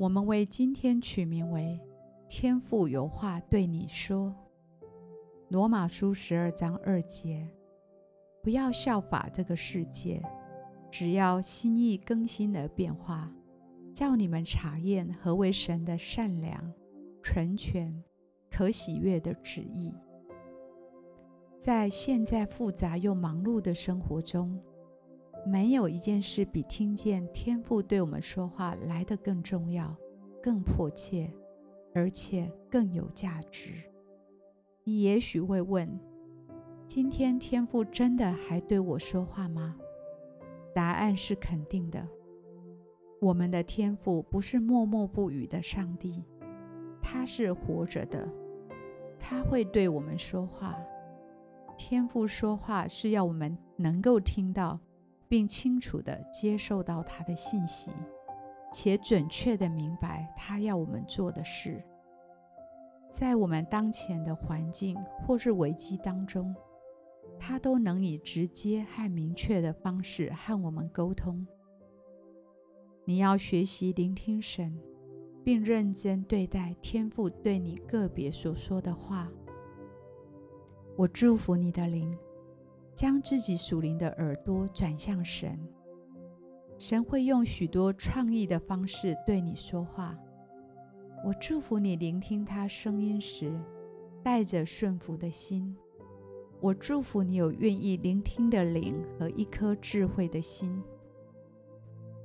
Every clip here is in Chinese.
我们为今天取名为“天父有话对你说”。罗马书十二章二节，不要效法这个世界，只要心意更新而变化，叫你们查验何为神的善良、纯全、可喜悦的旨意。在现在复杂又忙碌的生活中，没有一件事比听见天父对我们说话来得更重要、更迫切，而且更有价值。你也许会问：今天天父真的还对我说话吗？答案是肯定的。我们的天父不是默默不语的上帝，他是活着的，他会对我们说话。天父说话是要我们能够听到。并清楚地接受到他的信息，且准确地明白他要我们做的事。在我们当前的环境或是危机当中，他都能以直接和明确的方式和我们沟通。你要学习聆听神，并认真对待天父对你个别所说的话。我祝福你的灵。将自己属灵的耳朵转向神，神会用许多创意的方式对你说话。我祝福你聆听他声音时，带着顺服的心。我祝福你有愿意聆听的灵和一颗智慧的心，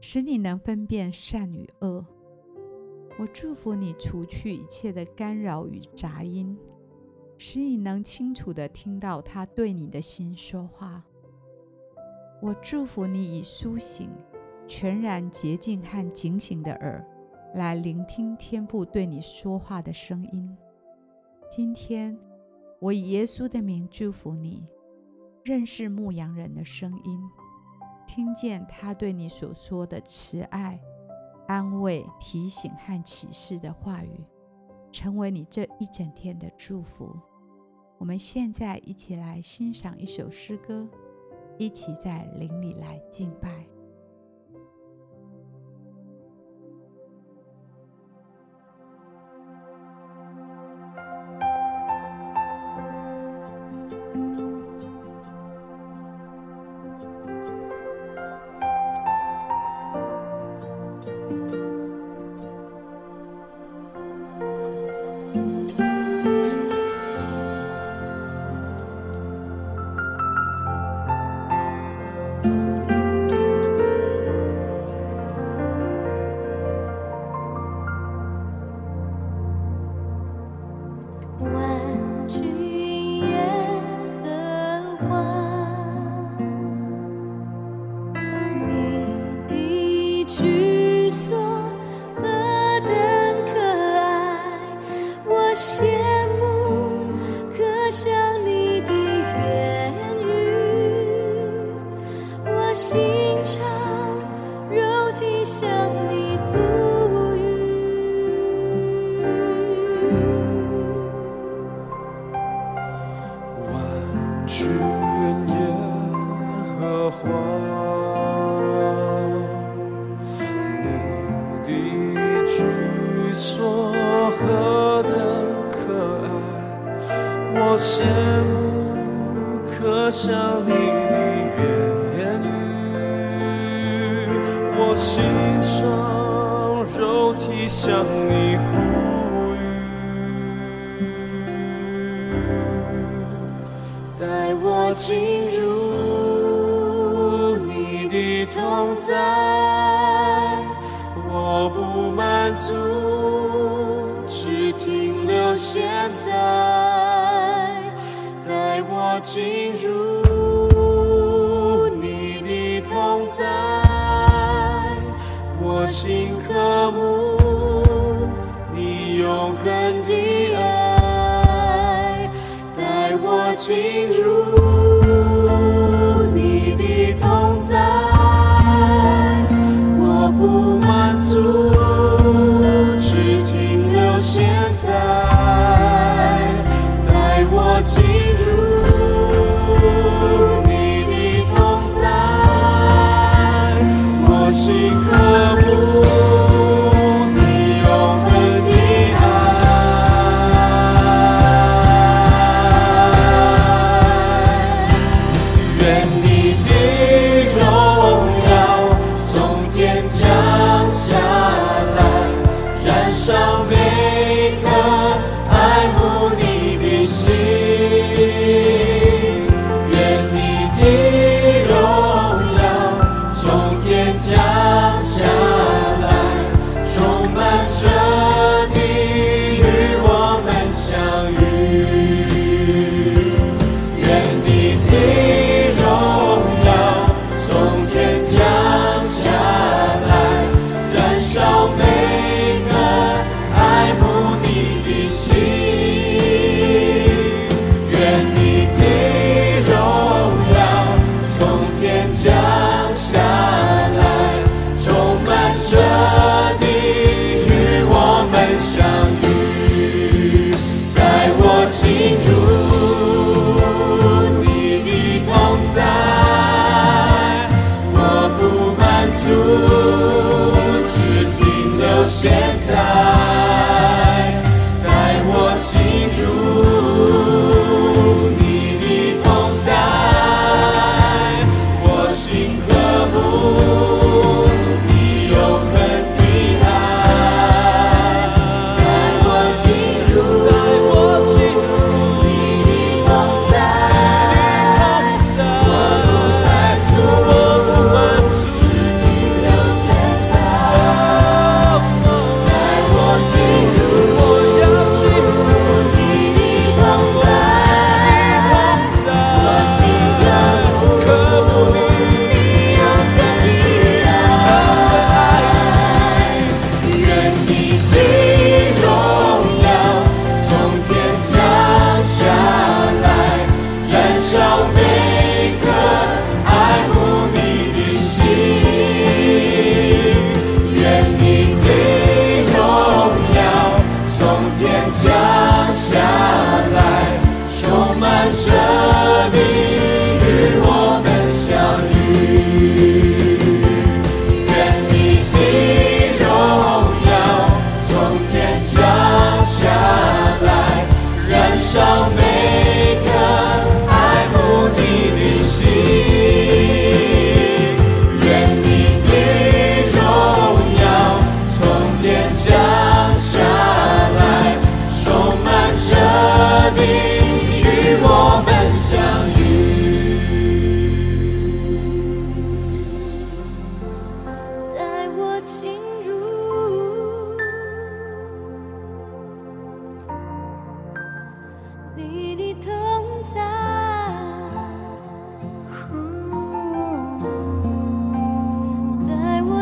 使你能分辨善与恶。我祝福你除去一切的干扰与杂音。使你能清楚地听到他对你的心说话。我祝福你以苏醒、全然洁净和警醒的耳，来聆听天父对你说话的声音。今天，我以耶稣的名祝福你，认识牧羊人的声音，听见他对你所说的慈爱、安慰、提醒和启示的话语。成为你这一整天的祝福。我们现在一起来欣赏一首诗歌，一起在灵里来敬拜。我羡慕，可想你的言语，我心肠肉体向你呼吁，带我进入你的同在，我不满足，只停留现在。进入你的同在，我心和睦，你永恒的爱，带我进入。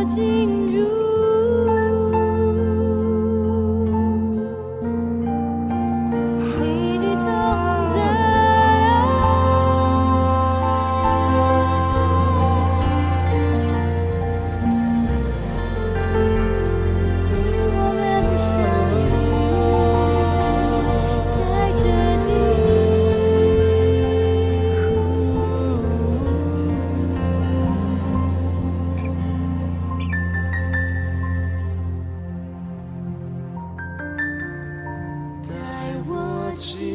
静 ti.